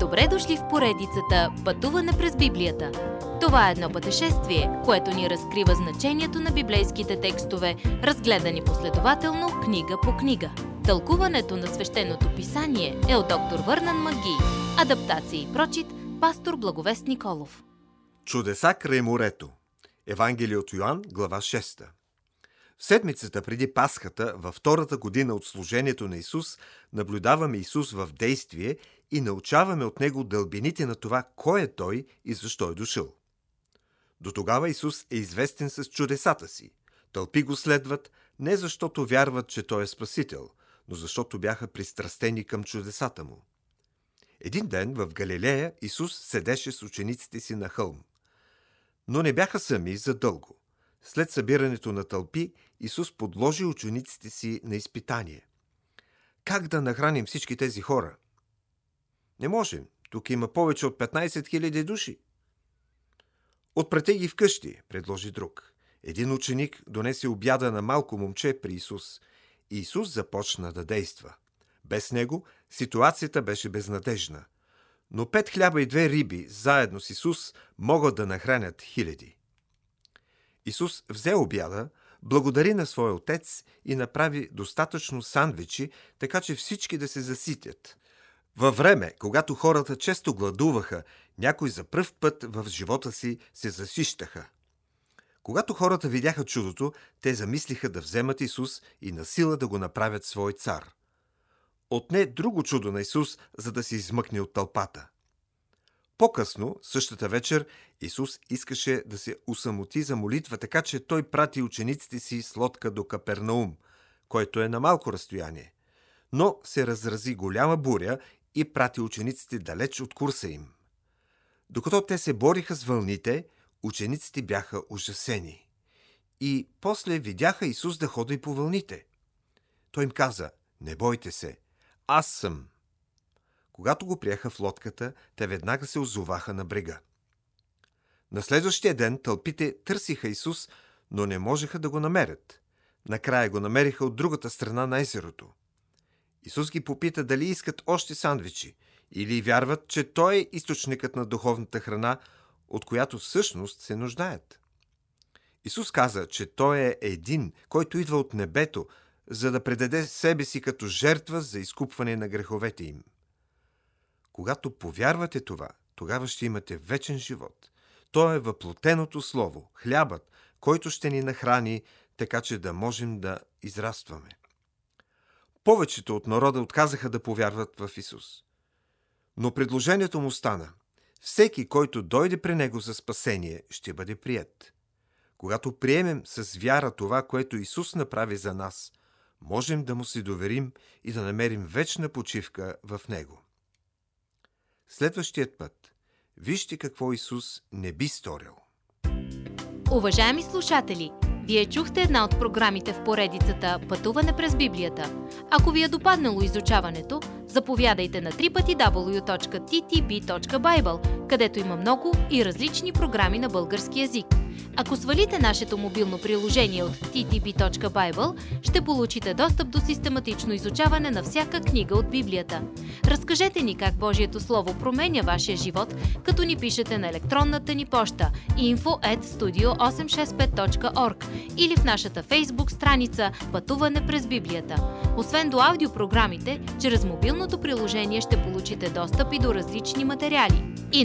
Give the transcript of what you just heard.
Добре дошли в поредицата Пътуване през Библията. Това е едно пътешествие, което ни разкрива значението на библейските текстове, разгледани последователно книга по книга. Тълкуването на свещеното писание е от доктор Върнан Маги. Адаптация и прочит, пастор Благовест Николов. Чудеса край морето. Евангелие от Йоанн, глава 6. В седмицата преди Пасхата, във втората година от служението на Исус, наблюдаваме Исус в действие и научаваме от Него дълбините на това, кой е Той и защо е дошъл. До тогава Исус е известен с чудесата си. Тълпи го следват не защото вярват, че Той е Спасител, но защото бяха пристрастени към чудесата му. Един ден в Галилея Исус седеше с учениците си на хълм. Но не бяха сами задълго. След събирането на тълпи, Исус подложи учениците си на изпитание. Как да нахраним всички тези хора? Не можем. Тук има повече от 15 000 души. Отпрете ги вкъщи, предложи друг. Един ученик донесе обяда на малко момче при Исус. Исус започна да действа. Без него ситуацията беше безнадежна. Но пет хляба и две риби, заедно с Исус, могат да нахранят хиляди. Исус взе обяда, благодари на своя отец и направи достатъчно сандвичи, така че всички да се заситят. Във време, когато хората често гладуваха, някой за пръв път в живота си се засищаха. Когато хората видяха чудото, те замислиха да вземат Исус и на сила да го направят свой цар. Отне друго чудо на Исус, за да се измъкне от тълпата – по-късно, същата вечер, Исус искаше да се усамоти за молитва, така че той прати учениците си с лодка до Капернаум, който е на малко разстояние. Но се разрази голяма буря и прати учениците далеч от курса им. Докато те се бориха с вълните, учениците бяха ужасени. И после видяха Исус да ходи по вълните. Той им каза, не бойте се, аз съм, когато го приеха в лодката, те веднага се озоваха на брега. На следващия ден тълпите търсиха Исус, но не можеха да го намерят. Накрая го намериха от другата страна на езерото. Исус ги попита дали искат още сандвичи или вярват, че Той е източникът на духовната храна, от която всъщност се нуждаят. Исус каза, че Той е един, който идва от небето, за да предаде себе си като жертва за изкупване на греховете им. Когато повярвате това, тогава ще имате вечен живот. То е въплотеното слово, хлябът, който ще ни нахрани, така че да можем да израстваме. Повечето от народа отказаха да повярват в Исус. Но предложението му стана. Всеки, който дойде при него за спасение, ще бъде прият. Когато приемем с вяра това, което Исус направи за нас, можем да му се доверим и да намерим вечна почивка в него. Следващият път вижте какво Исус не би сторил. Уважаеми слушатели, вие чухте една от програмите в поредицата Пътуване през Библията. Ако ви е допаднало изучаването, заповядайте на www.ttb.bible, където има много и различни програми на български язик. Ако свалите нашето мобилно приложение от ttb.bible, ще получите достъп до систематично изучаване на всяка книга от Библията. Разкажете ни как Божието Слово променя вашия живот, като ни пишете на електронната ни поща info at studio865.org или в нашата фейсбук страница Пътуване през Библията. Освен до аудиопрограмите, чрез мобилното приложение ще получите достъп и до различни материали. И